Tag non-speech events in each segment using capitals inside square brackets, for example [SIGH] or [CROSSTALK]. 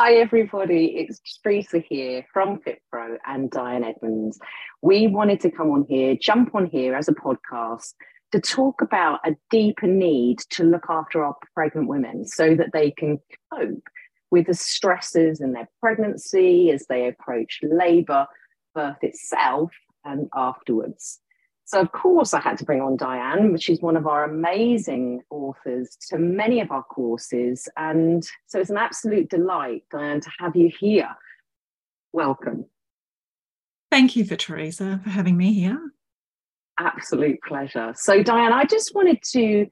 Hi, everybody. It's Teresa here from FitPro and Dianne Edmonds. We wanted to come on here, jump on here as a podcast to talk about a deeper need to look after our pregnant women so that they can cope with the stresses in their pregnancy as they approach labor, birth itself, and afterwards. So, of course, I had to bring on Dianne, which is one of our amazing authors to many of our courses. And so it's an absolute delight, Dianne, to have you here. Welcome. Thank you for Teresa for having me here. Absolute pleasure. So, Dianne, I just wanted to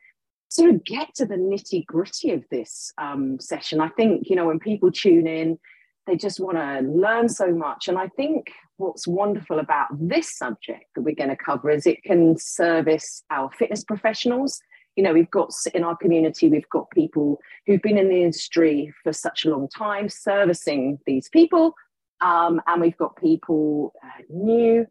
sort of get to the nitty gritty of this um, session. I think, you know, when people tune in, they just want to learn so much. And I think what's wonderful about this subject that we're going to cover is it can service our fitness professionals. You know, we've got in our community, we've got people who've been in the industry for such a long time servicing these people. Um, and we've got people uh, new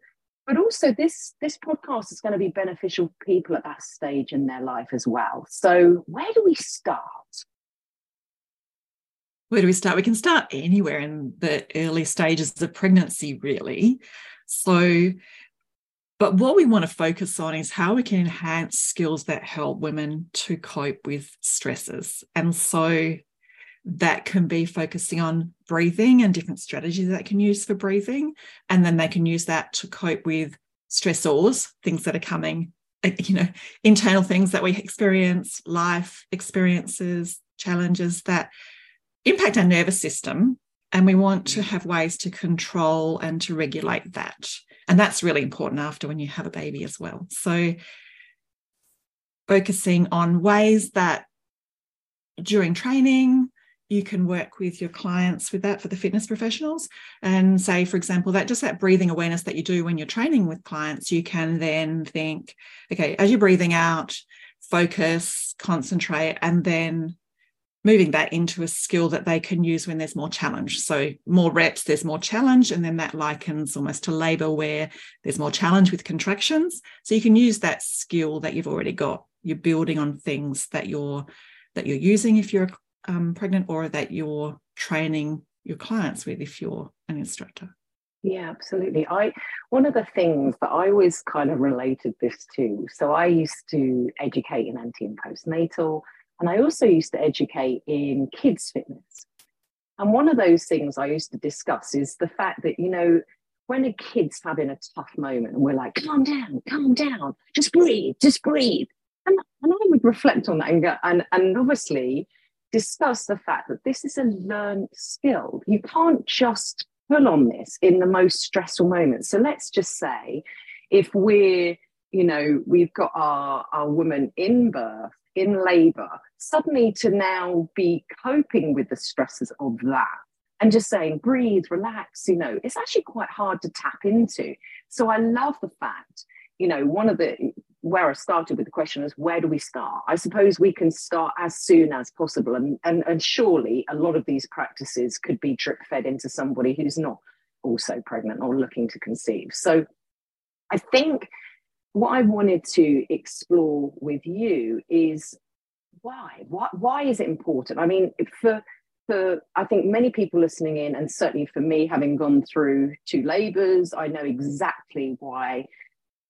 but also this this podcast is going to be beneficial for people at that stage in their life as well so where do we start where do we start? We can start anywhere in the early stages of pregnancy, really. So, but what we want to focus on is how we can enhance skills that help women to cope with stresses. And so that can be focusing on breathing and different strategies that can use for breathing. And then they can use that to cope with stressors, things that are coming, eh, you know, internal things that we experience, life experiences, challenges that impact our nervous system and we want to mm. have ways to control and to regulate that. And that's really important after when you have a baby as well. So focusing on ways that during training you can work with your clients with that for the fitness professionals. And say for example that just that breathing awareness that you do when you're training with clients you can then think okay as you're breathing out focus concentrate and then moving that into a skill that they can use when there's more challenge. So, more reps, there's more challenge, and then that likens almost to labor where there's more challenge with contractions. So, you can use that skill that you've already got. You're building on things that you're that you're using if you're um, pregnant, or that you're training your clients with if you're an instructor. Yeah, absolutely. I one of the things that I always kind of related this to. So I used to educate in anti and postnatal and I also used to educate in kids' fitness. And one of those things I used to discuss is the fact that, you know, when a kid's having a tough moment and we're like, calm down, calm down, just breathe, just breathe. And, and I would reflect on that and, go, and, and obviously discuss the fact that this is a learned skill. You can't just pull on this in the most stressful moments. So let's just say if we're, you know, we've got our, our woman in birth in labor, suddenly to now be coping with the stresses of that and just saying, breathe, relax, you know, it's actually quite hard to tap into. So I love the fact, you know, one of the where I started with the question is where do we start? I suppose we can start as soon as possible. And, and, and surely a lot of these practices could be drip fed into somebody who's not also pregnant or looking to conceive. So I think what I wanted to explore with you is why? Why, why is it important? I mean, for for I think many people listening in, and certainly for me, having gone through two labours, I know exactly why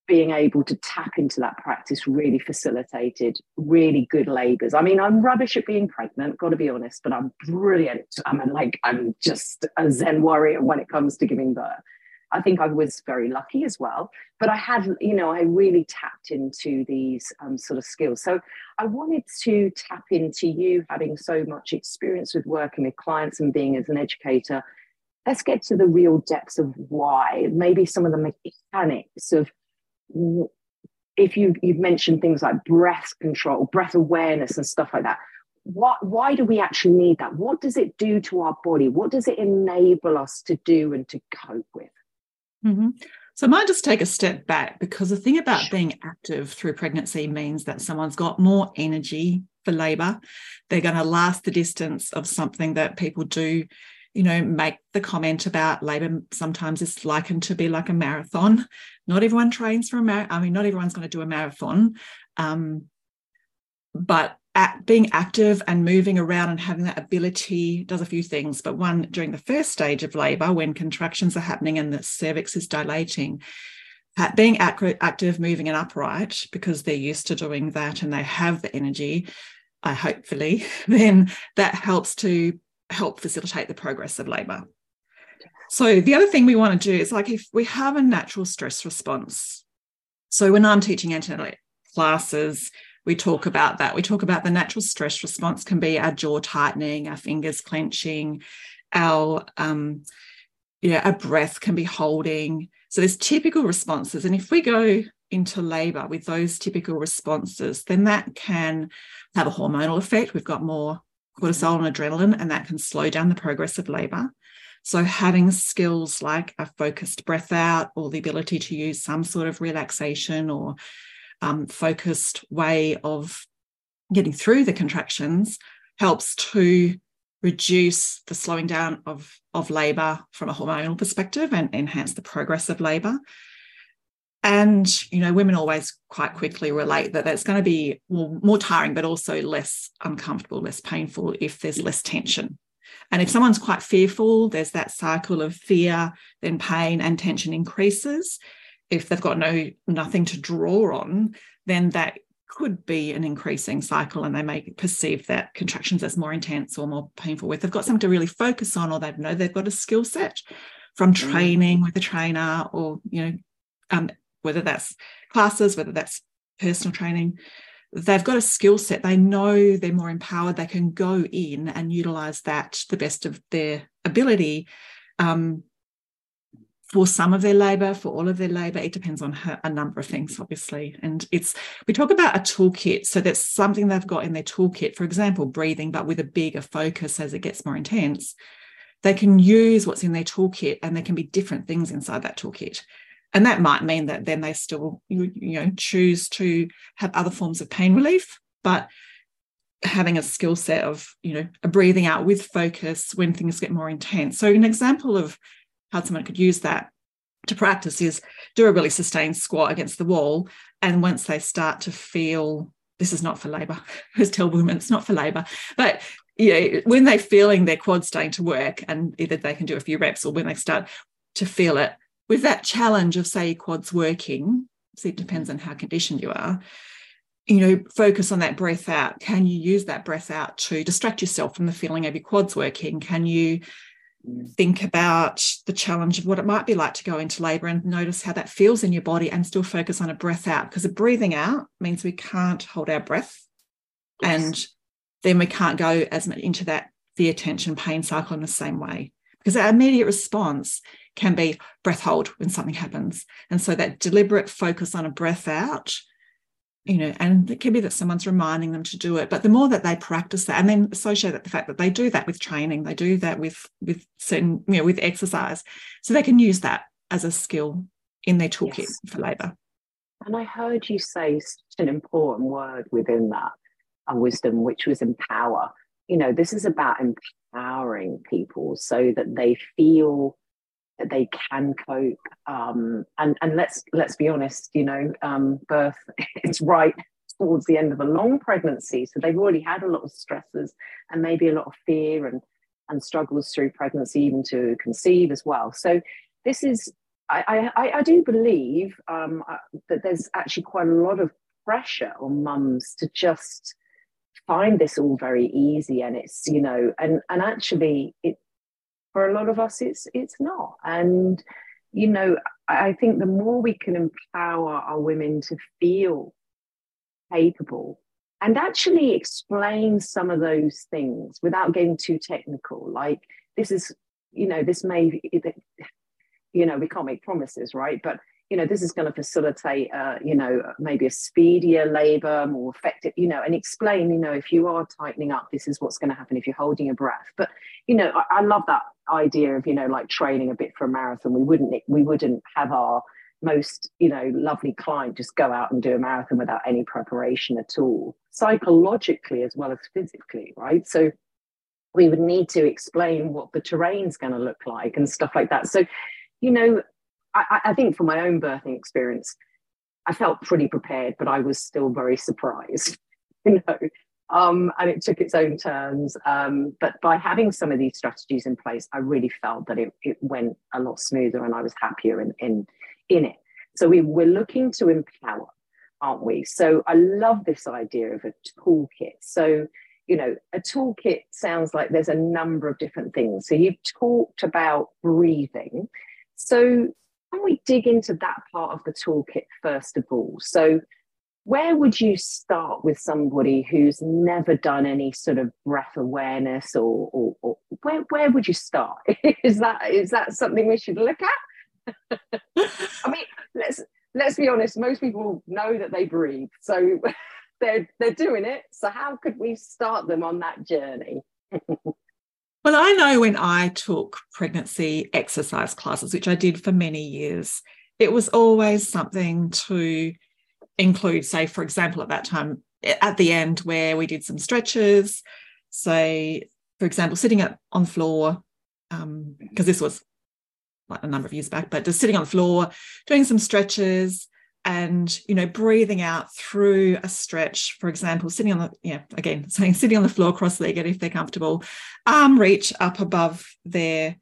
being able to tap into that practice really facilitated really good labours. I mean, I'm rubbish at being pregnant, got to be honest, but I'm brilliant. I'm like I'm just a Zen warrior when it comes to giving birth. I think I was very lucky as well. But I had, you know, I really tapped into these um, sort of skills. So I wanted to tap into you having so much experience with working with clients and being as an educator. Let's get to the real depths of why, maybe some of the mechanics of if you, you've mentioned things like breath control, breath awareness, and stuff like that what why do we actually need that what does it do to our body what does it enable us to do and to cope with Mm-hmm. So I might just take a step back because the thing about being active through pregnancy means that someone's got more energy for labor. They're going to last the distance of something that people do, you know, make the comment about labor sometimes it's likened to be like a marathon. Not everyone trains for a marathon. I mean, not everyone's going to do a marathon. Um, but at being active and moving around and having that ability does a few things. But one, during the first stage of labor, when contractions are happening and the cervix is dilating, being active, moving and upright, because they're used to doing that and they have the energy, uh, hopefully, [LAUGHS] then that helps to help facilitate the progress of labor. So the other thing we want to do is like if we have a natural stress response. So when I'm teaching antenatal classes, we talk about that. We talk about the natural stress response can be our jaw tightening, our fingers clenching, our um, yeah, our breath can be holding. So there's typical responses, and if we go into labor with those typical responses, then that can have a hormonal effect. We've got more cortisol and adrenaline, and that can slow down the progress of labor. So, having skills like a focused breath out or the ability to use some sort of relaxation or um, focused way of getting through the contractions helps to reduce the slowing down of, of labor from a hormonal perspective and enhance the progress of labor. And, you know, women always quite quickly relate that that's going to be more tiring, but also less uncomfortable, less painful if there's less tension. And if someone's quite fearful, there's that cycle of fear, then pain and tension increases if they've got no nothing to draw on, then that could be an increasing cycle and they may perceive that contractions as more intense or more painful if they've got something to really focus on or they know they've got a skill set from mm. training with a trainer or you know um, whether that's classes whether that's personal training they've got a skill set they know they're more empowered they can go in and utilize that to the best of their ability um, for some of their labor, for all of their labor. It depends on her, a number of things, obviously. And it's, we talk about a toolkit. So that's something they've got in their toolkit, for example, breathing, but with a bigger focus as it gets more intense. They can use what's in their toolkit and there can be different things inside that toolkit. And that might mean that then they still, you, you know, choose to have other forms of pain relief, but having a skill set of, you know, a breathing out with focus when things get more intense. So an example of how someone could use that to practice is do a really sustained squat against the wall. And once they start to feel this is not for labor, [LAUGHS] just tell women it's not for labor. But you know, when they're feeling their quads starting to work, and either they can do a few reps or when they start to feel it, with that challenge of say quads working, see it depends on how conditioned you are. You know, focus on that breath out. Can you use that breath out to distract yourself from the feeling of your quads working? Can you think about the challenge of what it might be like to go into labor and notice how that feels in your body and still focus on a breath out because a breathing out means we can't hold our breath yes. and then we can't go as much into that fear tension pain cycle in the same way because our immediate response can be breath hold when something happens and so that deliberate focus on a breath out you know, and it can be that someone's reminding them to do it. But the more that they practice that, and then associate that the fact that they do that with training, they do that with with certain, you know, with exercise, so they can use that as a skill in their toolkit yes. for labour. And I heard you say such an important word within that, a wisdom, which was empower. You know, this is about empowering people so that they feel they can cope um, and and let's let's be honest you know um, birth [LAUGHS] is right towards the end of a long pregnancy so they've already had a lot of stresses and maybe a lot of fear and and struggles through pregnancy even to conceive as well. So this is i i, I do believe um, uh, that there's actually quite a lot of pressure on mums to just find this all very easy and it's you know and and actually it for a lot of us it's it's not. And you know i think the more we can empower our women to feel capable and actually explain some of those things without getting too technical like this is you know this may you know we can't make promises right? But you know, this is going to facilitate, uh, you know, maybe a speedier labor, more effective, you know, and explain, you know, if you are tightening up, this is what's going to happen if you're holding your breath. But, you know, I, I love that idea of, you know, like training a bit for a marathon. We wouldn't, we wouldn't have our most, you know, lovely client just go out and do a marathon without any preparation at all, psychologically as well as physically, right? So we would need to explain what the terrain's going to look like and stuff like that. So, you know, I, I think from my own birthing experience, I felt pretty prepared, but I was still very surprised, [LAUGHS] you know, Um, and it took its own turns. Um, but by having some of these strategies in place, I really felt that it, it went a lot smoother and I was happier in, in, in it. So we, we're looking to empower, aren't we? So I love this idea of a toolkit. So, you know, a toolkit sounds like there's a number of different things. So you've talked about breathing. So can we dig into that part of the toolkit first of all? So where would you start with somebody who's never done any sort of breath awareness or, or, or where, where would you start? [LAUGHS] Is that is that something we should look at? [LAUGHS] I mean let's let's be honest most people know that they breathe so [LAUGHS] they're they're doing it. So how could we start them on that journey well i know when i took pregnancy exercise classes which i did for many years it was always something to include, say, for example, at that time, at the end where we did some stretches, say, for example, sitting up on floor, because um, this was like a number of years back, but just sitting on the floor, doing some stretches and you know breathing out through a stretch for example sitting on the yeah again [LAUGHS] saying sitting on the floor cross-legged if they're comfortable arm reach up above their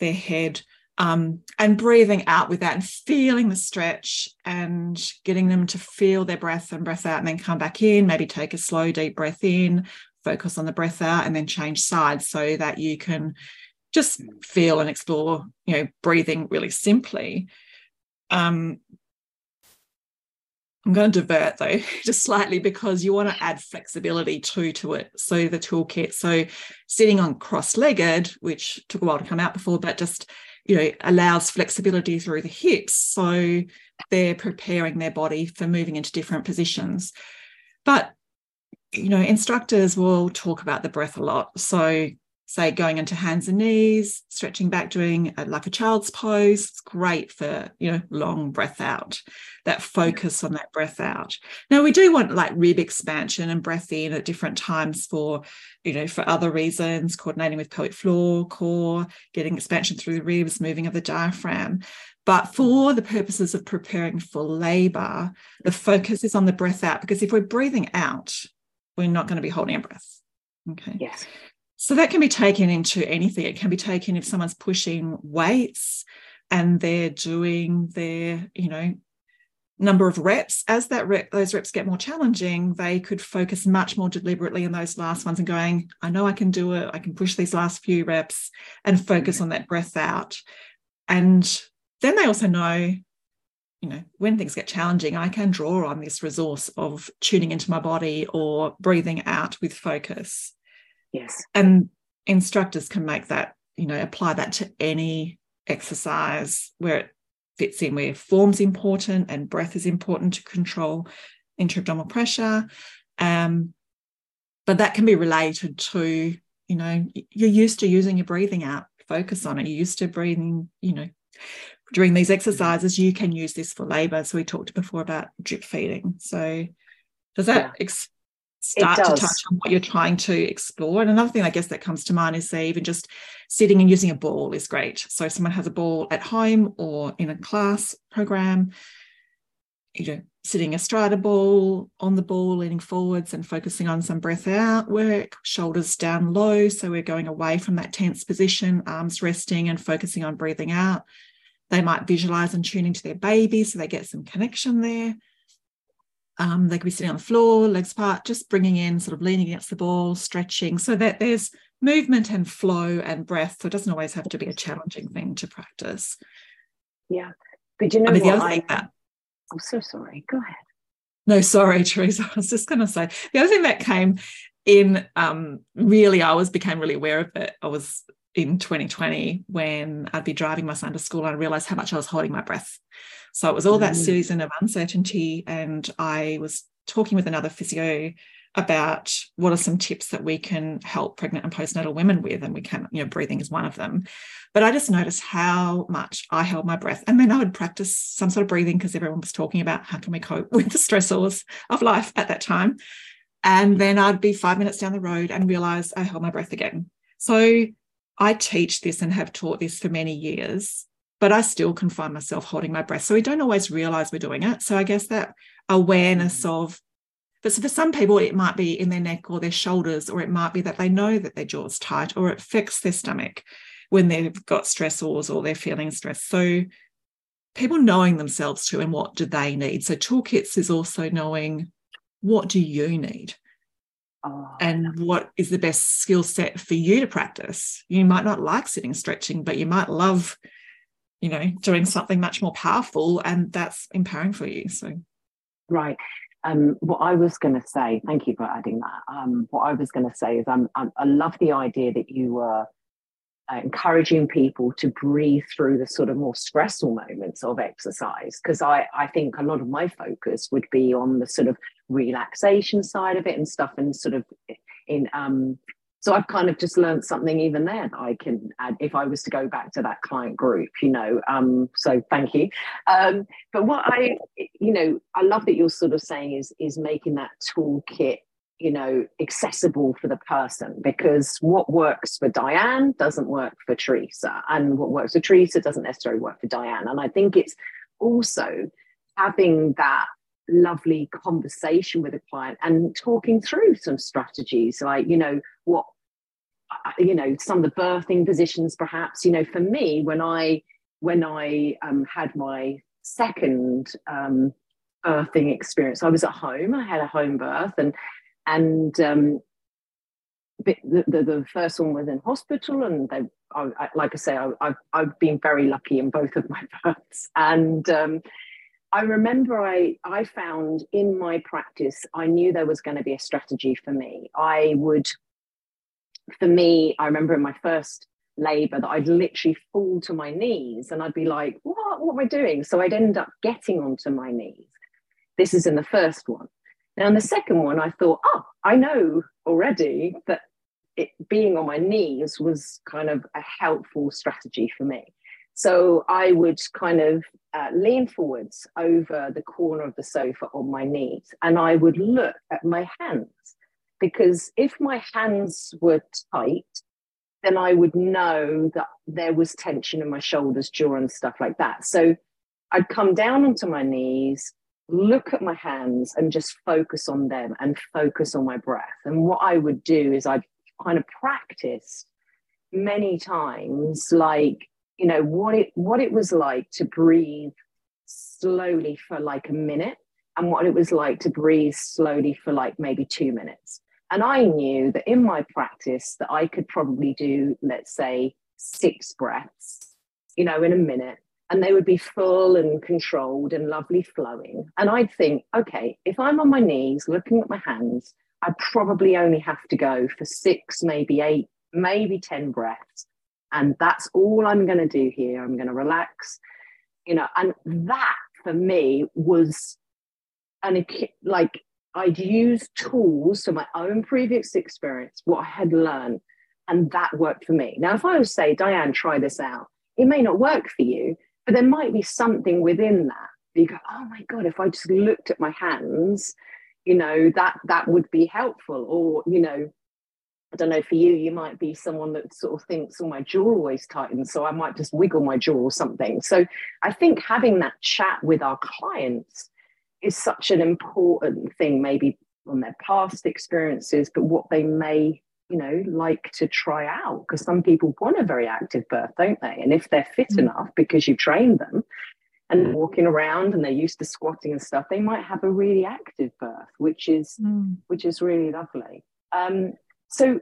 their head um, and breathing out with that and feeling the stretch and getting them to feel their breath and breath out and then come back in maybe take a slow deep breath in focus on the breath out and then change sides so that you can just feel and explore you know breathing really simply. Um, I'm going to divert though [LAUGHS] just slightly because you want to add flexibility too to it. So the toolkit, so sitting on cross-legged, which took a while to come out before, but just you know allows flexibility through the hips. So they're preparing their body for moving into different positions. But you know instructors will talk about the breath a lot. So say going into hands and knees, stretching back, doing a, like a child's pose. It's great for, you know, long breath out, that focus on that breath out. Now, we do want like rib expansion and breath in at different times for, you know, for other reasons, coordinating with pelvic floor, core, getting expansion through the ribs, moving of the diaphragm. But for mm. the purposes of preparing for labor, the focus is on the breath out because if we're breathing out, we're not going to be holding our breath. Okay. Yes. So that can be taken into anything. It can be taken if someone's pushing weights and they're doing their, you know, number of reps. As that rep, those reps get more challenging, they could focus much more deliberately on those last ones and going, I know I can do it. I can push these last few reps and focus mm-hmm. on that breath out. And then they also know, you know, when things get challenging, I can draw on this resource of tuning into my body or breathing out with focus. Yes. And instructors can make that, you know, apply that to any exercise where it fits in, where form's important and breath is important to control intra-abdominal pressure. Um, but that can be related to, you know, you're used to using your breathing out, focus on it. You're used to breathing, you know, during these exercises, you can use this for labor. So we talked before about drip feeding. So does that yeah start to touch on what you're trying to explore. And another thing I guess that comes to mind is say even just sitting and using a ball is great. So if someone has a ball at home or in a class program, you know, sitting astride a ball on the ball, leaning forwards and focusing on some breath out work, shoulders down low. So we're going away from that tense position, arms resting and focusing on breathing out. They might visualize and tune into their baby so they get some connection there. Um, they could be sitting on the floor, legs apart, just bringing in, sort of leaning against the ball, stretching, so that there's movement and flow and breath. So it doesn't always have to be a challenging thing to practice. Yeah. But you know I mean, what? The other thing that, I'm so sorry. Go ahead. No, sorry, [LAUGHS] Teresa. I was just going to say the other thing that came in um, really, I was became really aware of it. I was in 2020 when I'd be driving my son to school and I realized how much I was holding my breath. So it was all that mm. season of uncertainty. And I was talking with another physio about what are some tips that we can help pregnant and postnatal women with. And we can, you know, breathing is one of them. But I just noticed how much I held my breath. And then I would practice some sort of breathing because everyone was talking about how can we cope with the stressors of life at that time. And then I'd be five minutes down the road and realize I held my breath again. So I teach this and have taught this for many years but I still can find myself holding my breath. So we don't always realize we're doing it. So I guess that awareness mm. of but for some people, it might be in their neck or their shoulders, or it might be that they know that their jaw's tight, or it affects their stomach when they've got stressors or they're feeling stressed. So people knowing themselves too and what do they need. So toolkits is also knowing what do you need? And what is the best skill set for you to practice? You might not like sitting stretching, but you might love, you know, doing something much more powerful, and that's empowering for you. So, right. Um, what I was going to say, thank you for adding that. Um, what I was going to say is, I'm, I'm, i love the idea that you were encouraging people to breathe through the sort of more stressful moments of exercise. Because I, I think a lot of my focus would be on the sort of relaxation side of it and stuff, and sort of in um, so I've kind of just learned something even there that I can add if I was to go back to that client group, you know. Um, so thank you. Um, but what I, you know, I love that you're sort of saying is is making that toolkit, you know, accessible for the person because what works for Dianne doesn't work for Teresa, and what works for Teresa doesn't necessarily work for Dianne. And I think it's also having that lovely conversation with a client and talking through some strategies like you know what you know some of the birthing positions perhaps you know for me when i when i um, had my second um, birthing experience i was at home i had a home birth and and um, the, the, the first one was in hospital and they I, I, like i say I, have I've been very lucky in both of my [LAUGHS] births and um, I remember I, I found in my practice, I knew there was going to be a strategy for me. I would for me, I remember in my first labor that I'd literally fall to my knees and I'd be like, what, what am I doing? So I'd end up getting onto my knees. This is in the first one. Now, in the second one, I thought, oh, I know already that it, being on my knees was kind of a helpful strategy for me. So I would kind of uh, lean forwards over the corner of the sofa on my knees and I would look at my hands because if my hands were tight, then I would know that there was tension in my shoulders, jaw, and stuff like that. So I'd come down onto my knees, look at my hands, and just focus on them and focus on my breath. And what I would do is I'd kind of practice many times, like, you know, what it what it was like to breathe slowly for like a minute and what it was like to breathe slowly for like maybe two minutes and I knew that in my practice that I could probably do, let's say, six breaths, you know, in a minute, and they would be full and controlled and lovely flowing. And I'd think, okay, if I'm on my knees looking at my hands, I probably only have to go for six, maybe eight, maybe 10 breaths. And that's all I'm going to do here. I'm going to relax, you know, and that for me was an like I'd use tools from my own previous experience, what I had learned, and that worked for me. Now, if I was say, Dianne, try this out, it may not work for you, but there might be something within that. You go, oh my God, if I just looked at my hands, you know, that that would be helpful. Or, you know, I don't know, for you, you might be someone that sort of thinks, oh, my jaw always tightens, so I might just wiggle my jaw or something. So I think having that chat with our clients is such an important thing, maybe on their past experiences, but what they may, you know, like to try out. Because some people want a very active birth, don't they? And if they're fit mm. enough because you train them and walking around and they're used to squatting and stuff, they might have a really active birth, which is mm. which is really lovely. Um, so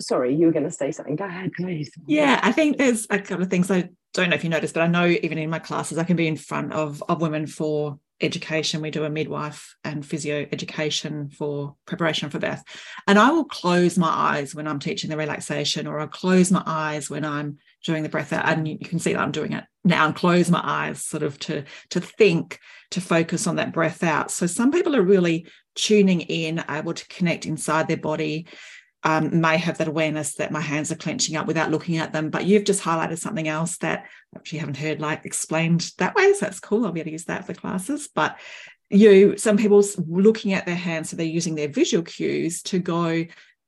sorry, you were going to say something. Go ahead, please. Yeah, I think there's a couple of things I don't know if you noticed, but I know even in my classes, I can be in front of, of women for education. We do a midwife and physio education for preparation for birth. And I will close my eyes when I'm teaching the relaxation, or I'll close my eyes when I'm doing the breath out. And you can see that I'm doing it now and close my eyes sort of to, to think, to focus on that breath out. So some people are really tuning in, able to connect inside their body um, may have that awareness that my hands are clenching up without looking at them. But you've just highlighted something else that I actually haven't heard like explained that way. So that's cool. I'll be able to use that for classes. But you, some people's looking at their hands, so they're using their visual cues to go,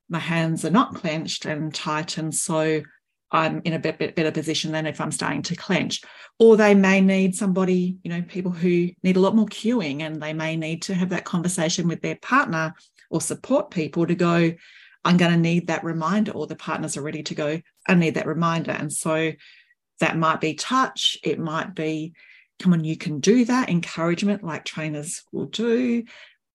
my hands are not clenched and tight. And so I'm in a bit, bit better position than if I'm starting to clench. Or they may need somebody, you know, people who need a lot more cueing and they may need to have that conversation with their partner or support people to go, I'm going to need that reminder, or the partners are ready to go, I need that reminder. And so that might be touch, it might be, come on, you can do that, encouragement like trainers will do.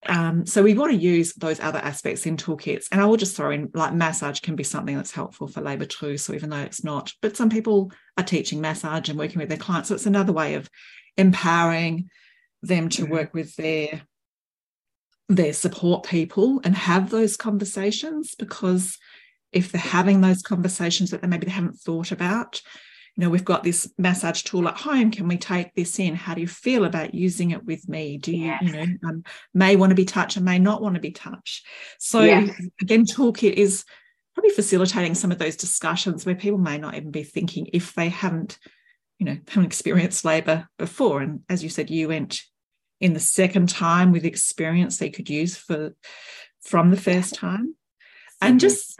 Um, so we want to use those other aspects in toolkits. And I will just throw in like massage can be something that's helpful for labor too. So even though it's not, but some people are teaching massage and working with their clients. So it's another way of empowering them to mm-hmm. work with their their support people and have those conversations because if they're having those conversations that they maybe they haven't thought about you know, we've got this massage tool at home. Can we take this in? How do you feel about using it with me? Do you, yes. you know, um, may want to be touched and may not want to be touched? So yes. again, toolkit is probably facilitating some of those discussions where people may not even be thinking if they haven't, you know, haven't experienced labour before. And as you said, you went in the second time with experience they could use for from the first time. And just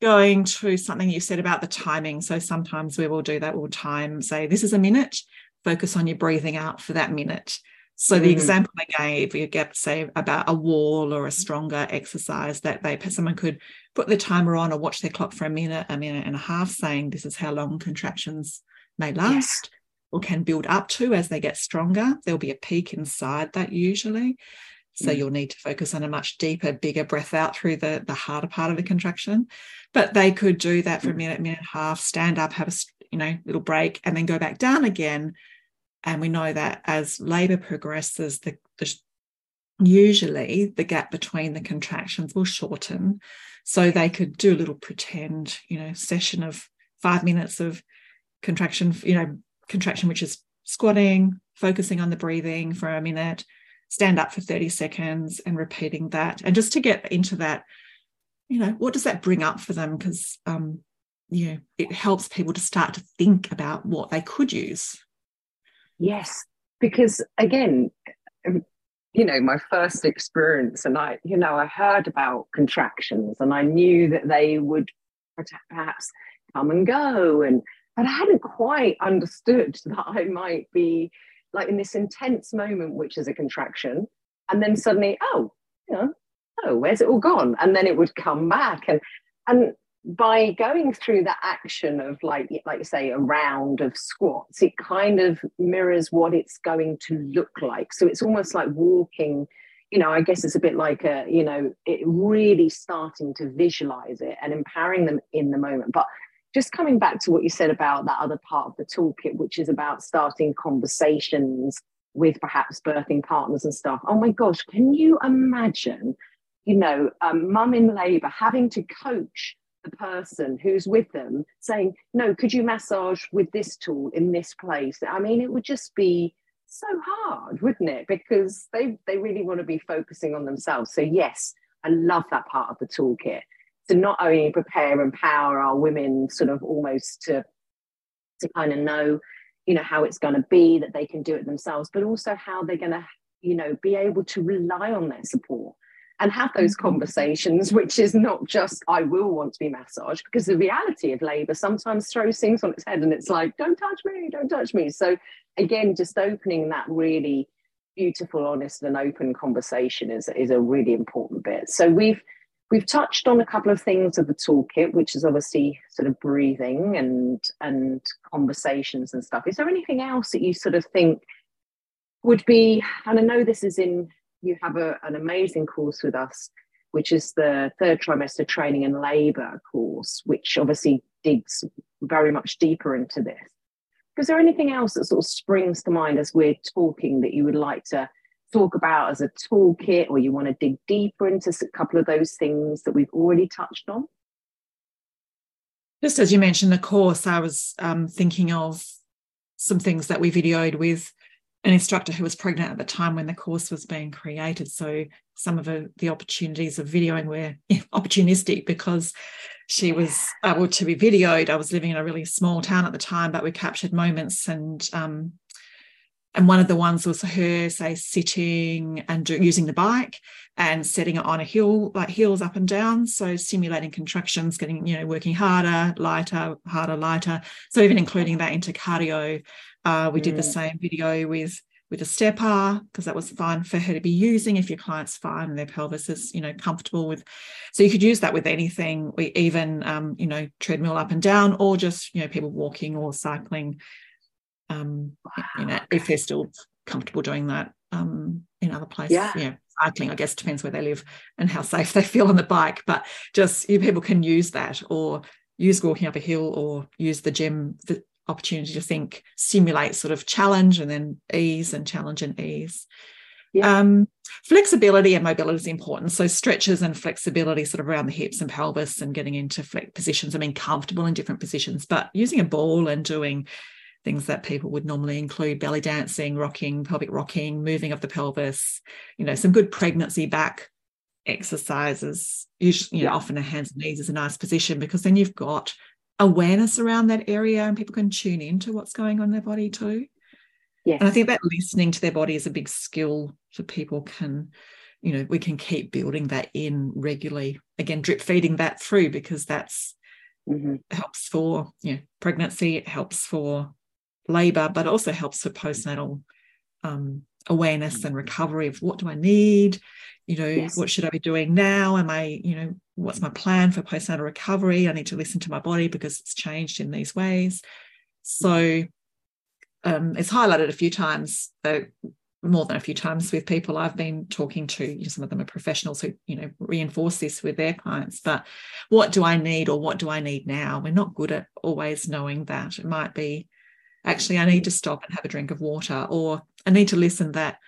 going to something you said about the timing. So sometimes we will do that. We'll time, say, this is a minute, focus on your breathing out for that minute. So mm. the example I gave, you get say about a wall or a stronger exercise that they someone could put the timer on or watch their clock for a minute, a minute and a half, saying this is how long contractions may last. Or can build up to as they get stronger. There'll be a peak inside that usually. So mm. you'll need to focus on a much deeper, bigger breath out through the, the harder part of the contraction. But they could do that for a mm. minute, minute and a half, stand up, have a you know little break, and then go back down again. And we know that as labor progresses, the, the usually the gap between the contractions will shorten. So they could do a little pretend, you know, session of five minutes of contraction, you know, contraction, which is squatting, focusing on the breathing for a minute, stand up for 30 seconds and repeating that. And just to get into that, you know, what does that bring up for them? Because, um, you know, it helps people to start to think about what they could use. Yes, because again, um, you know, my first experience, and I, you know, I heard about contractions and I knew that they would perhaps come and go. And, but I hadn't quite understood that I might be like in this intense moment, which is a contraction, and then suddenly, oh, you know, oh, where's it all gone? And then it would come back. And and by going through that action of like like you say a round of squats it kind of mirrors what it's going to look like so it's almost like walking you know i guess it's a bit like a you know it really starting to visualize it and empowering them in the moment but just coming back to what you said about that other part of the toolkit, which is about starting conversations with perhaps birthing partners and stuff. Oh my gosh, can you imagine, you know, um, mum in labour having to coach the person who's with them, saying, "No, could you massage with this tool in this place?" I mean, it would just be so hard, wouldn't it? Because they they really want to be focusing on themselves. So yes, I love that part of the toolkit to not only prepare and empower our women sort of almost to to kind of know you know how it's going to be that they can do it themselves but also how they're going to you know be able to rely on their support and have those mm-hmm. conversations which is not just i will want to be massaged because the reality of labor sometimes throws things on its head and it's like don't touch me don't touch me so again just opening that really beautiful honest and open conversation is, is a really important bit so we've We've touched on a couple of things of the toolkit, which is obviously sort of breathing and and conversations and stuff. Is there anything else that you sort of think would be? And I know this is in you have a, an amazing course with us, which is the third trimester training and labour course, which obviously digs very much deeper into this. Is there anything else that sort of springs to mind as we're talking that you would like to talk about as a toolkit or you want to dig deeper into a couple of those things that we've already touched on? Just as you mentioned the course, I was um, thinking of some things that we videoed with an instructor who was pregnant at the time when the course was being created. So some of the, the opportunities of videoing were [LAUGHS] opportunistic because she was able to be videoed. I was living in a really small town at the time, but we captured moments and um, and one of the ones was her say sitting and do, using the bike and setting it on a hill like heels up and down so simulating contractions getting you know working harder lighter harder lighter so even including that into cardio uh, we mm. did the mm. same video with with a stepper because that was fine for her to be using if your client's fine and their pelvis is you know comfortable with so you could use that with anything we even um, you know treadmill up and down or just you know people walking or cycling um, wow. you know if they're still comfortable doing that um, in other places yeah. yeah cycling i guess depends where they live and how safe [LAUGHS] they feel on the bike but just you know, people can use that or use walking up a hill or use the gym the opportunity to think, simulate sort of challenge and then ease and challenge and ease. Yeah. Um, flexibility and mobility is important. So stretches and flexibility sort of around the hips and pelvis and getting into flex positions. I mean, comfortable in different positions, but using a ball and doing things that people would normally include belly dancing, rocking, pelvic rocking, moving of the pelvis, you know, some good pregnancy back exercises. Usually, you know, often a hands and knees is a nice position because then you've got awareness around that area and people can tune into what's going on in their body too. Yes. And I think that listening to their body is a big skill so people can, you know, we can keep building that in regularly. Again, drip feeding that through because that's mm-hmm. helps for you know pregnancy, it helps for labor, but also helps for postnatal um, awareness and recovery of what do I need, you know, yes. what should I be doing now? Am I, you know, what's my plan for postnatal recovery? I need to listen to my body because it's changed in these ways. So um, it's highlighted a few times, though more than a few times with people I've been talking to. You know, some of them are professionals who, you know, reinforce this with their clients. But what do I need or what do I need now? We're not good at always knowing that. It might be actually I need to stop and have a drink of water, or I need to listen that,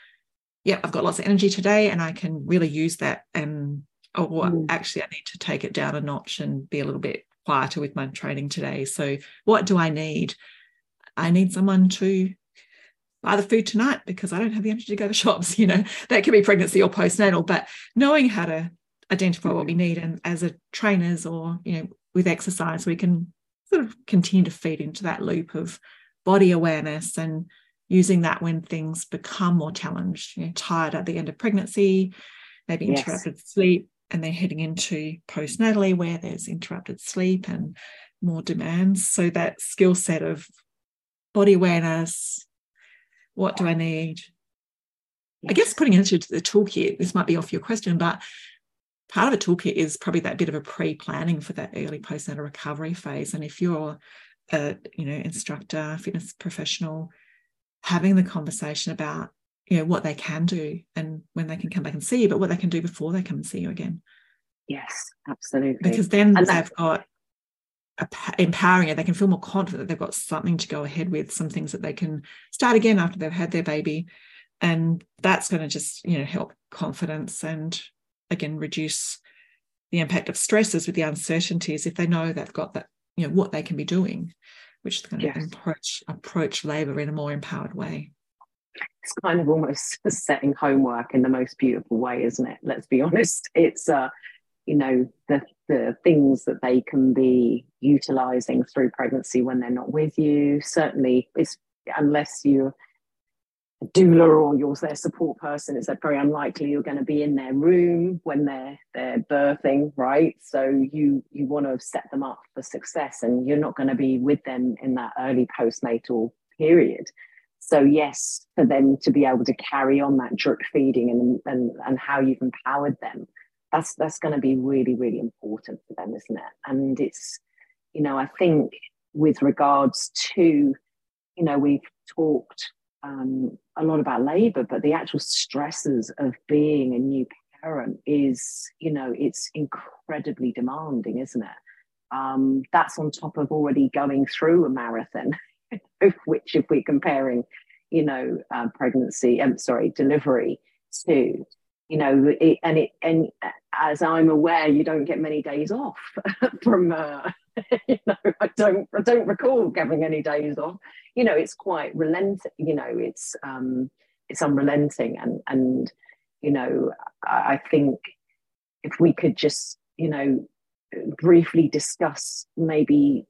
yeah, I've got lots of energy today and I can really use that and or mm. actually I need to take it down a notch and be a little bit quieter with my training today. So what do I need? I need someone to buy the food tonight because I don't have the energy to go to [LAUGHS] shops. You know, that can be pregnancy or postnatal, but knowing how to identify what we need and as a trainers or, you know, with exercise, we can sort of continue to feed into that loop of body awareness and using that when things become more challenged, you know, tired at the end of pregnancy, maybe yes. interrupted sleep, and then heading into postnatally where there's interrupted sleep and more demands. So that skill set of body awareness, what do I need? Yes. I guess putting into the toolkit, this might be off your question, but part of a toolkit is probably that bit of a pre-planning for that early postnatal recovery phase. And if you're a you know instructor, fitness professional, having the conversation about you know what they can do and when they can come back and see you but what they can do before they come and see you again. Yes absolutely. Because then and they've got empowering it they can feel more confident that they've got something to go ahead with some things that they can start again after they've had their baby. And that's going to just you know help confidence and again reduce the impact of stresses with the uncertainties if they know they've got that you know what they can be doing which is going to approach approach labor in a more empowered way it's kind of almost [LAUGHS] setting homework in the most beautiful way, isn't it? Let's be [LAUGHS] honest. It's uh, you know, the the things that they can be utilizing through pregnancy when they're not with you. Certainly, it's unless you're doula or you're their support person, it's very unlikely you're going to be in their room when they're they're birthing, right? So you you want to set them up for success, and you're not going to be with them in that early postnatal period. So yes, for them to be able to carry on that drip feeding and and and how you've empowered them, that's that's going to be really really important for them, isn't it? And it's you know I think with regards to you know we've talked um, a lot about labor, but the actual stresses of being a new parent is you know it's incredibly demanding, isn't it? Um, that's on top of already going through a marathon [LAUGHS] which if we're comparing, you know, uh, pregnancy, I'm um, sorry, delivery to, you know, it, and it, and as I'm aware, you don't get many days off [LAUGHS] from, uh, [LAUGHS] you know, I don't, I don't recall having any days off. You know, it's quite relenting. You know, it's, um, it's unrelenting, and and you know, I, I think if we could just, you know, briefly discuss maybe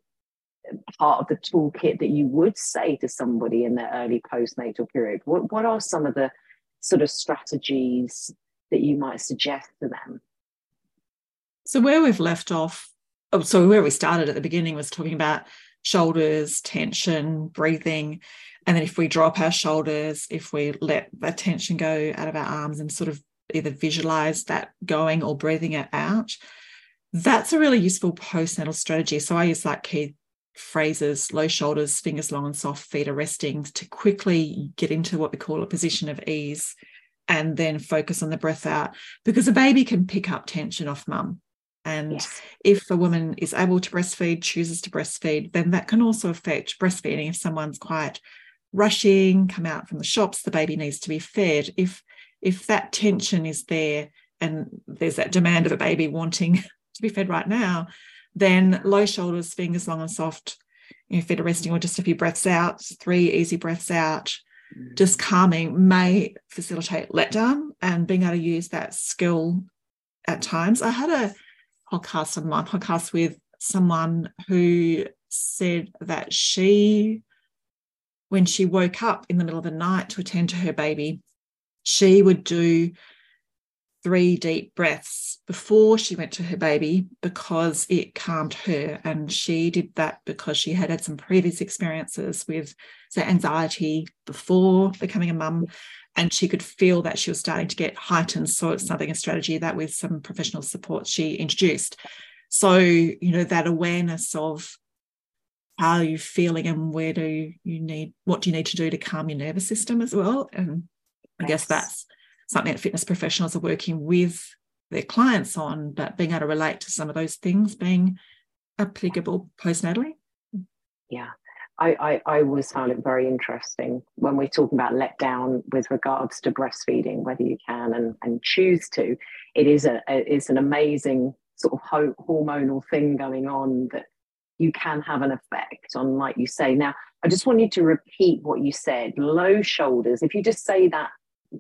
part of the toolkit that you would say to somebody in their early postnatal period? What, what are some of the sort of strategies that you might suggest to them? So, where we've left off, oh, so where we started at the beginning was talking about shoulders, tension, breathing. And then if we drop our shoulders, if we let the tension go out of our arms and sort of either visualize that going or breathing it out, that's a really useful postnatal strategy. So I use like key phrases, low shoulders, fingers long and soft, feet are resting to quickly get into what we call a position of ease and then focus on the breath out because a baby can pick up tension off mum. And yes. if a woman is able to breastfeed, chooses to breastfeed, then that can also affect breastfeeding. If someone's quite rushing, come out from the shops, the baby needs to be fed. If if that tension is there and there's that demand of a baby wanting [LAUGHS] to be fed right now, then low shoulders, fingers long and soft, you know, feet are resting or just a few breaths out, three easy breaths out, mm. just calming may facilitate letdown and being able to use that skill at times. I had a podcast on my podcast with someone who said that she, when she woke up in the middle of the night to attend to her baby, she would do three deep breaths before she went to her baby because it calmed her. And she did that because she had had some previous experiences with say, anxiety before becoming a mum. And she could feel that she was starting to get heightened. So it's something, a strategy that with some professional support she introduced. So, you know, that awareness of how are you feeling and where do you need, what do you need to do to calm your nervous system as well? And I guess that's something that fitness professionals are working with their clients on, but being able to relate to some of those things being applicable postnatally. Yeah. I, I, I always found it very interesting when we're talking about letdown with regards to breastfeeding, whether you can and, and choose to. It is a it's an amazing sort of ho- hormonal thing going on that you can have an effect on, like you say. Now, I just want you to repeat what you said. Low shoulders. If you just say that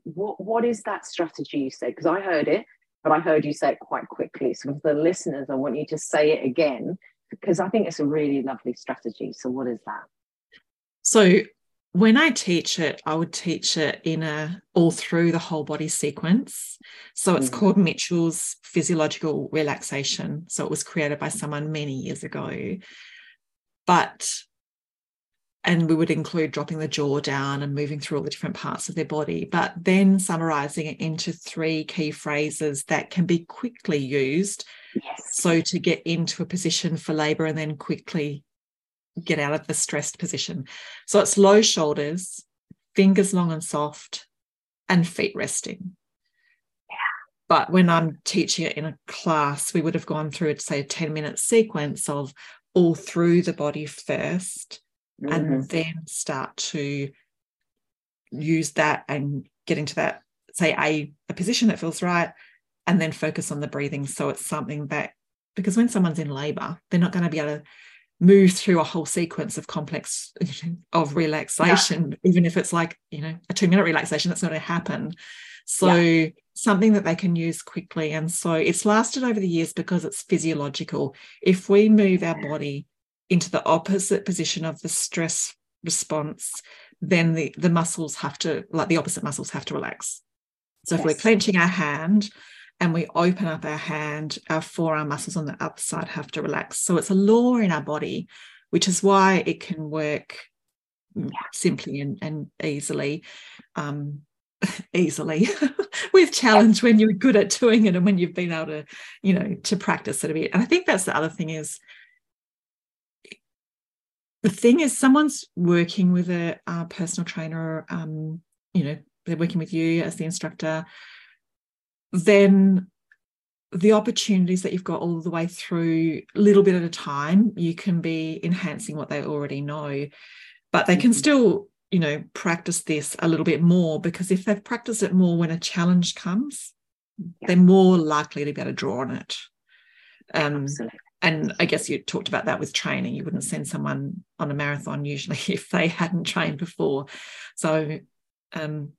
what what is that strategy you said? Because I heard it, but I heard you say it quite quickly. So for the listeners, I want you to say it again because I think it's a really lovely strategy. So what is that? So when I teach it, I would teach it in a all through the whole body sequence. So it's mm. called Mitchell's physiological relaxation. So it was created by someone many years ago. But and we would include dropping the jaw down and moving through all the different parts of their body, but then summarizing it into three key phrases that can be quickly used. Yes. So to get into a position for labor and then quickly get out of the stressed position. So it's low shoulders, fingers long and soft, and feet resting. Yeah. But when I'm teaching it in a class, we would have gone through, it, say, a 10 minute sequence of all through the body first mm-hmm. and then start to use that and get into that, say, a, a position that feels right, and then focus on the breathing. So it's something that, because when someone's in labor, they're not going to be able to move through a whole sequence of complex [LAUGHS] of relaxation, yeah. even if it's like, you know, a two minute relaxation, that's not going to happen. So yeah. something that they can use quickly. And so it's lasted over the years because it's physiological. If we move our body into the opposite position of the stress response, then the, the muscles have to, like the opposite muscles have to relax. So yes. if we're clenching our hand and we open up our hand, our forearm muscles on the upper side have to relax. So it's a law in our body, which is why it can work yeah. simply and, and easily. Um, [LAUGHS] easily [LAUGHS] with challenge when you're good at doing it and when you've been able to you know to practice it a bit and i think that's the other thing is the thing is someone's working with a, a personal trainer um, you know they're working with you as the instructor then the opportunities that you've got all the way through a little bit at a time you can be enhancing what they already know. But they can mm-hmm. still you know practice this a little bit more because if they've practiced it more when a challenge comes they're more likely to be able to draw on it. Um, Absolutely and I guess you talked about that with training. You wouldn't send someone on a marathon usually [LAUGHS] if they hadn't trained before. So, um,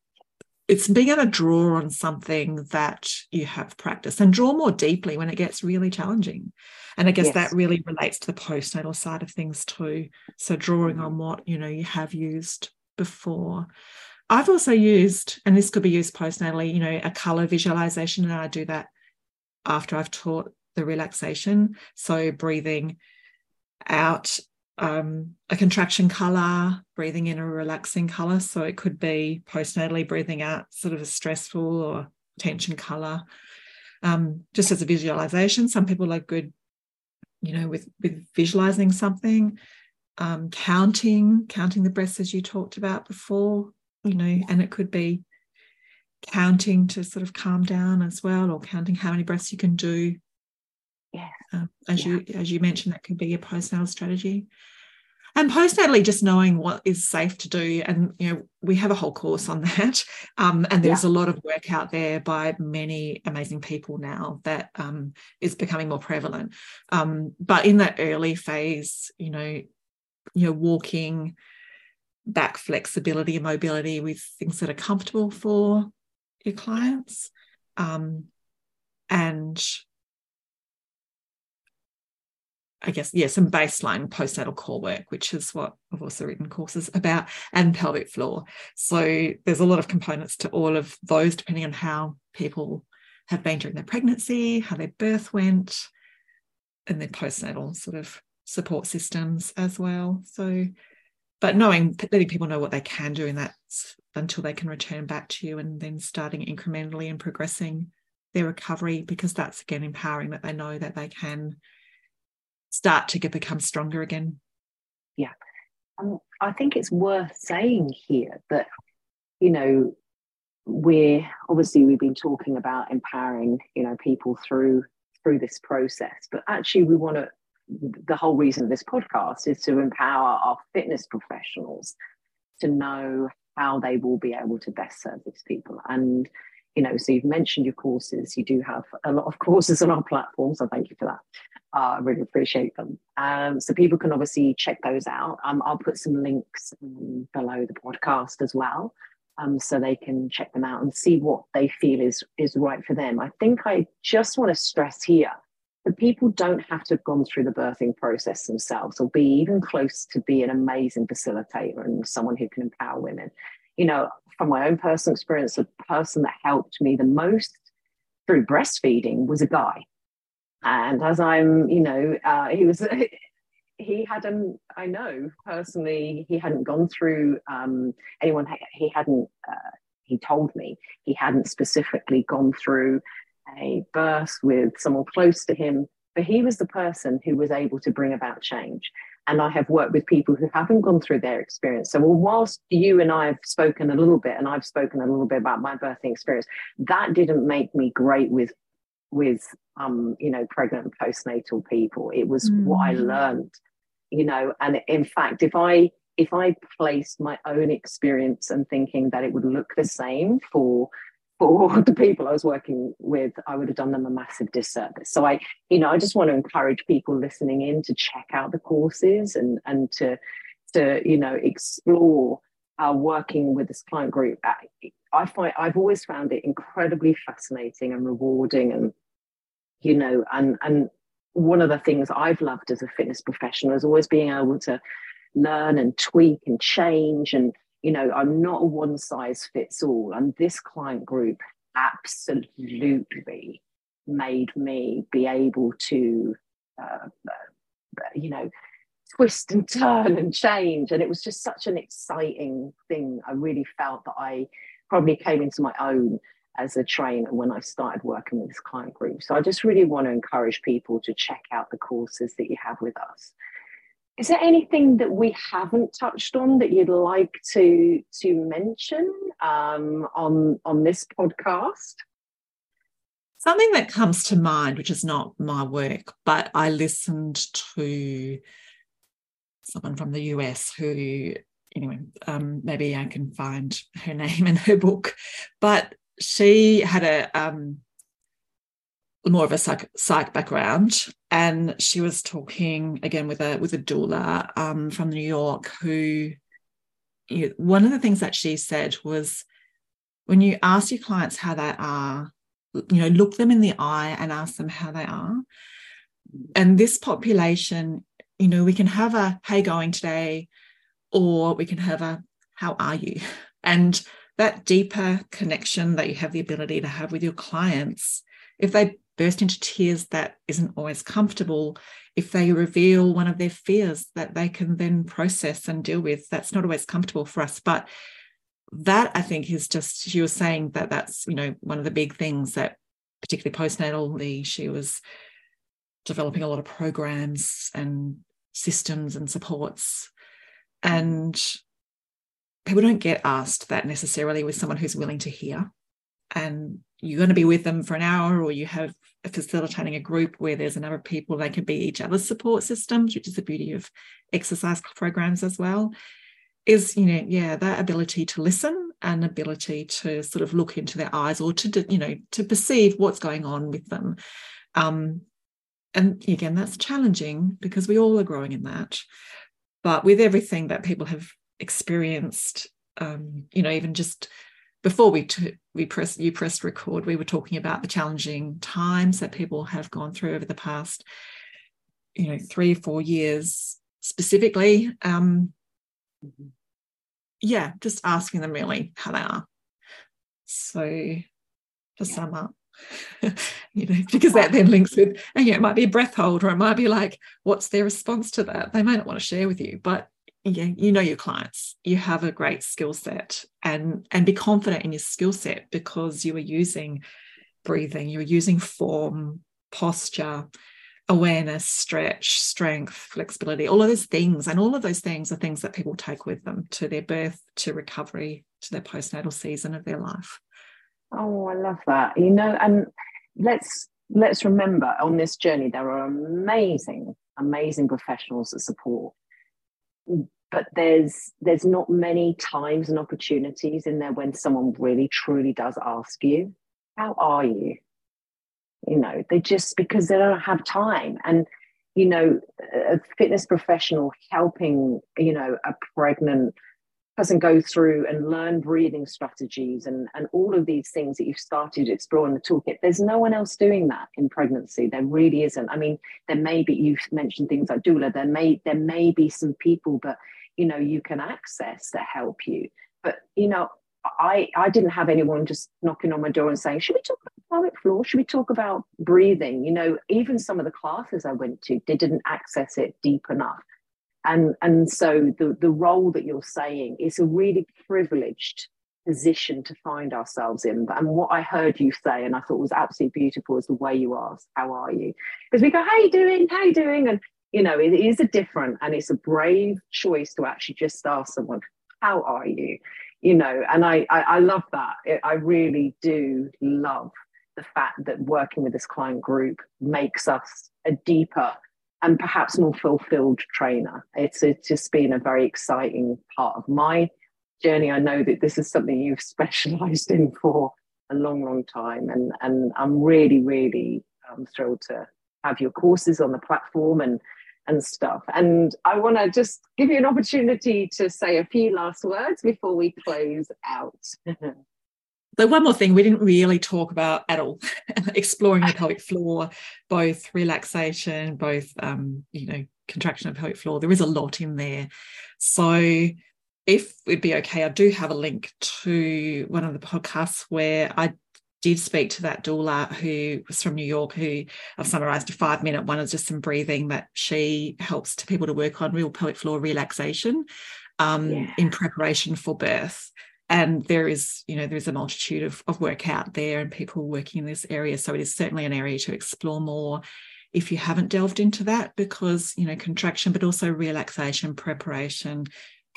it's being able to draw on something that you have practiced and draw more deeply when it gets really challenging. And I guess yes. that really relates to the postnatal side of things too. So drawing on what you know you have used before. I've also used, and this could be used postnatally, you know, a color visualization, and I do that after I've taught the relaxation. So breathing out um, a contraction color, breathing in a relaxing color. So it could be postnatally breathing out sort of a stressful or tension color. Um, just as a visualization, some people are good, you know, with with visualizing something, um, counting, counting the breaths as you talked about before, you know, and it could be counting to sort of calm down as well, or counting how many breaths you can do yeah. Uh, as yeah. you as you mentioned, that could be a postnatal strategy. And postnatally, just knowing what is safe to do, and you know, we have a whole course on [LAUGHS] that. Um, and there's yeah. a lot of work out there by many amazing people now that um, is becoming more prevalent. Um, but in that early phase, you know, you know, walking back flexibility and mobility with things that are comfortable for your clients, um, and I guess, yeah, some baseline postnatal core work, which is what I've also written courses about, and pelvic floor. So there's a lot of components to all of those, depending on how people have been during their pregnancy, how their birth went, and their postnatal sort of support systems as well. So, but knowing, letting people know what they can do in that until they can return back to you, and then starting incrementally and progressing their recovery, because that's again empowering that they know that they can start to get, become stronger again. Yeah. Um, I think it's worth saying here that, you know, we're obviously we've been talking about empowering, you know, people through through this process, but actually we want to the whole reason of this podcast is to empower our fitness professionals to know how they will be able to best serve these people. And, you know, so you've mentioned your courses. You do have a lot of [LAUGHS] courses on our platform, so thank you for that. Uh, I really appreciate them. Um, so people can obviously check those out. Um, I'll put some links um, below the podcast as well, um, so they can check them out and see what they feel is is right for them. I think I just want to stress here that people don't have to have gone through the birthing process themselves or be even close to be an amazing facilitator and someone who can empower women. You know, from my own personal experience, the person that helped me the most through breastfeeding was a guy and as I'm, you know, uh, he was, [LAUGHS] he hadn't, I know personally, he hadn't gone through um, anyone, he hadn't, uh, he told me he hadn't specifically gone through a birth with someone close to him, but he was the person who was able to bring about change. And I have worked with people who haven't gone through their experience. So, well, whilst you and I have spoken a little bit, and I've spoken a little bit about my birthing experience, that didn't make me great with with um, you know, pregnant postnatal people. It was mm. what I mm. learned, you know, and in fact, if I if I placed my own experience and thinking that it would look the same for for [LAUGHS] the people I was working with, I would have done them a massive disservice. So I, you know, I just want to encourage people listening in to check out the courses and and to to you know explore uh, working with this client group. I find I've always found it incredibly fascinating and rewarding and you know and and one of the things I've loved as a fitness professional is always being able to learn and tweak and change and you know I'm not a one size fits all and this client group absolutely made me be able to uh, you know twist and turn and change and it was just such an exciting thing I really felt that I probably came into my own as a trainer when I started working with this client group. So I just really want to encourage people to check out the courses that you have with us. Is there anything that we haven't touched on that you'd like to to mention um, on on this podcast? Something that comes to mind, which is not my work, but I listened to someone from the US who anyway, um, maybe I can find her name in her book. But she had a um, more of a psych, psych background, and she was talking again with a with a doula um, from New York who. You one of the things that she said was when you ask your clients how they are, you know, look them in the eye and ask them how they are. And this population, you know, we can have a hey going today, or we can have a how are you? And that deeper connection that you have the ability to have with your clients, if they burst into tears, that isn't always comfortable. If they reveal one of their fears that they can then process and deal with, that's not always comfortable for us. But that I think is just, she was saying that that's, you know, one of the big things that, particularly postnatally, she was developing a lot of programs and systems and supports. And people don't get asked that necessarily with someone who's willing to hear. And you're going to be with them for an hour, or you have facilitating a group where there's a number of people, they can be each other's support systems, which is the beauty of exercise programs as well. Is, you know, yeah, that ability to listen and ability to sort of look into their eyes or to, you know, to perceive what's going on with them. Um, and again, that's challenging because we all are growing in that. But with everything that people have experienced um, you know even just before we t- we pressed you pressed record we were talking about the challenging times that people have gone through over the past you know three four years specifically um yeah just asking them really how they are so to yeah. sum up [LAUGHS] you know because that then links with and know, it might be a breath hold or it might be like what's their response to that? They might not want to share with you but yeah, you know your clients. You have a great skill set and and be confident in your skill set because you are using breathing you're using form posture awareness stretch strength flexibility all of those things. And all of those things are things that people take with them to their birth to recovery to their postnatal season of their life oh i love that. You know and let's let's remember on this journey there are amazing amazing professionals that support. But there's there's not many times and opportunities in there when someone really truly does ask you how are you? You know they just because they don't have time. And you know a fitness professional helping you know a pregnant person go through and learn breathing strategies and, and all of these things that you've started exploring the toolkit. There's no one else doing that in pregnancy. There really isn't. I mean, there may be, you've mentioned things like doula, there may, there may be some people, but you know, you can access that help you. But, you know, I, I didn't have anyone just knocking on my door and saying, should we talk about pelvic floor? Should we talk about breathing? You know, even some of the classes I went to, they didn't access it deep enough and and so the the role that you're saying is a really privileged position to find ourselves in. And what i heard you say and i thought was absolutely beautiful is the way you asked how are you? Because we go how are you doing? How are you doing? And you know it is a different and it's a brave choice to actually just ask someone how are you? You know and i i, I love that. I really do love the fact that working with this client group makes us a deeper and perhaps more fulfilled trainer. It's, it's just been a very exciting part of my journey. I know that this is something you've [LAUGHS] specialized in for a long, long time. And, and I'm really, really um, thrilled to have your courses on the platform and, and stuff. And I want to just give you an opportunity to say a few last words before we close out. [LAUGHS] So one more thing we didn't really talk about at all, [LAUGHS] exploring the pelvic floor, both relaxation, both um, you know, contraction of pelvic floor. There is a lot in there. So if it'd be okay, I do have a link to one of the podcasts where I did speak to that doula who was from New York, who I've summarized a five minute one is just some breathing that she helps to people to work on real pelvic floor relaxation um, yeah. in preparation for birth and there is you know there's a multitude of, of work out there and people working in this area. So it is certainly an area to explore more if you haven't delved into that because you know contraction but also relaxation preparation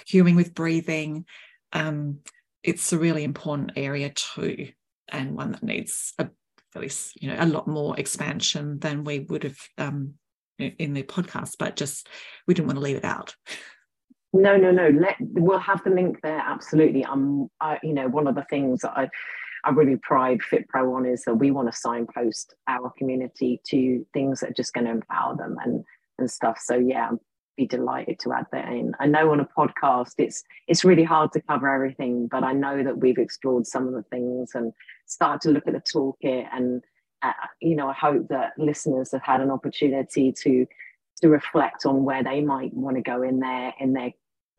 cueing with breathing um, it's a really important area too and one that needs a least you know a lot more expansion than we would have um, in the podcast but just we didn't want to leave it out [LAUGHS] no, no, no. Let we'll have the link there. Absolutely. I'm. I, you know, one of the things that I, I really pride FitPro on is that we want to signpost our community to things that are just going to empower them and and stuff. So yeah, I'd be delighted to add that in. I know on a podcast it's it's really hard to cover everything, but I know that we've explored some of the things and started to look at the toolkit. And uh, you know, I hope that listeners have had an opportunity to to reflect on where they might want to go in their in their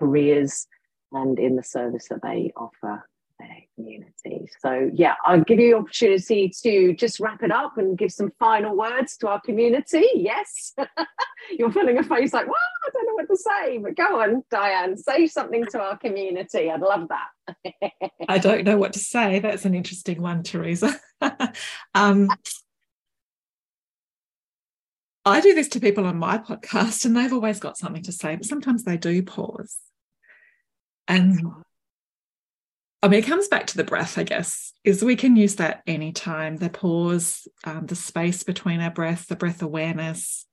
careers and in the service that they offer their community. So, yeah, I'll give you the opportunity to just wrap it up and give some final words to our community. Yes, [LAUGHS] you're filling a face like, well, I don't know what to say, but go on, Dianne, say something to our community. I'd love that. [LAUGHS] I don't know what to say. That's an interesting one, Teresa. [LAUGHS] um, I do this to people on my podcast, and they've always got something to say, but sometimes they do pause. And I mean, it comes back to the breath, I guess, is we can use that anytime the pause, um, the space between our breath, the breath awareness.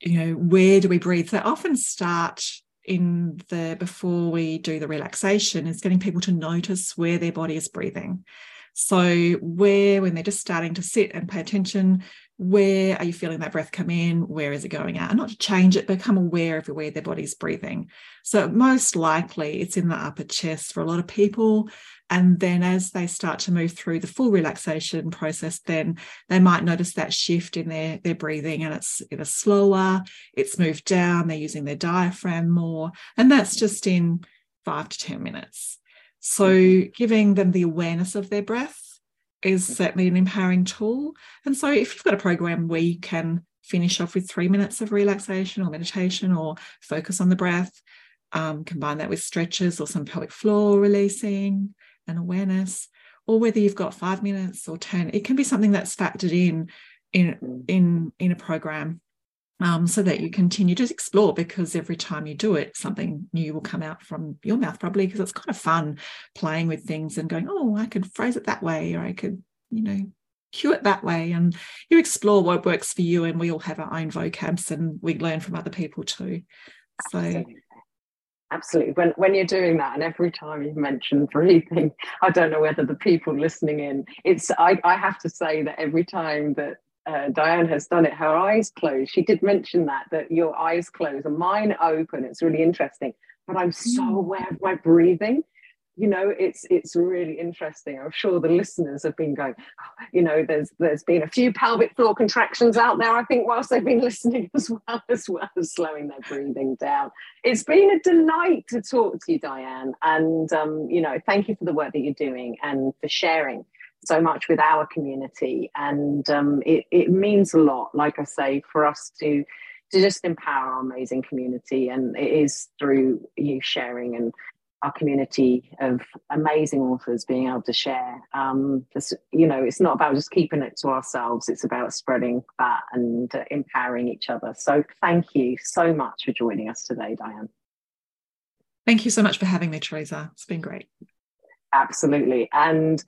You know, where do we breathe? They often start in the before we do the relaxation is getting people to notice where their body is breathing. So, where, when they're just starting to sit and pay attention, where are you feeling that breath come in? Where is it going out? And not to change it, become aware of where their body's breathing. So, most likely it's in the upper chest for a lot of people. And then as they start to move through the full relaxation process, then they might notice that shift in their, their breathing and it's either slower, it's moved down, they're using their diaphragm more. And that's just in five to 10 minutes. So, mm-hmm. giving them the awareness of their breath is certainly an empowering tool. And so, if you've got a program where you can finish off with three minutes of relaxation or meditation or focus on the breath, um, combine that with stretches or some pelvic floor releasing and awareness, or whether you've got five minutes or 10, it can be something that's factored in in in in a program um, so that you continue to explore because every time you do it, something new will come out from your mouth, probably because it's kind of fun playing with things and going, oh, I could phrase it that way, or I could, you know, cue it that way. And you explore what works for you, and we all have our own vocabs and we learn from other people too. So, Absolutely. When when you're doing that, and every time you mention breathing, I don't know whether the people listening in, it's I, I have to say that every time that uh, Dianne has done it, her eyes closed. She did mention that, that your eyes close and mine open. It's really interesting. But I'm so hmm. aware of my breathing. You know, it's it's really interesting. I'm sure the listeners have been going, oh, you know, there's there's been a few pelvic floor contractions out there, I think, whilst they've been [LAUGHS] listening as well, as well as slowing their breathing down. It's been a delight to talk to you, Dianne. And um, you know, thank you for the work that you're doing and for sharing so much with our community and um, it, it means a lot like i say for us to to just empower our amazing community and it is through you sharing and our community of amazing authors being able to share. Um, this, you know it's not about just keeping it to ourselves it's about spreading that and uh, empowering each other. So thank you so much for joining us today dianne. Thank you so much for having me teresa. It's been great. Absolutely. And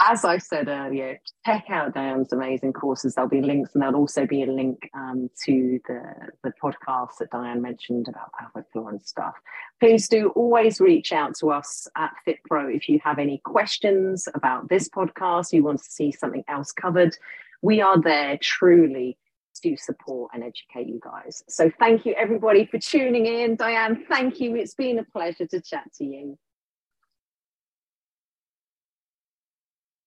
as I said earlier, check out Dianne's amazing courses. There'll be links, and there'll also be a link um, to the, the podcast that Dianne mentioned about pelvic floor and stuff. Please do always reach out to us at FitPro if you have any questions about this podcast, you want to see something else covered. We are there truly to support and educate you guys. So thank you everybody for tuning in. Dianne, thank you. It's been a pleasure to chat to you.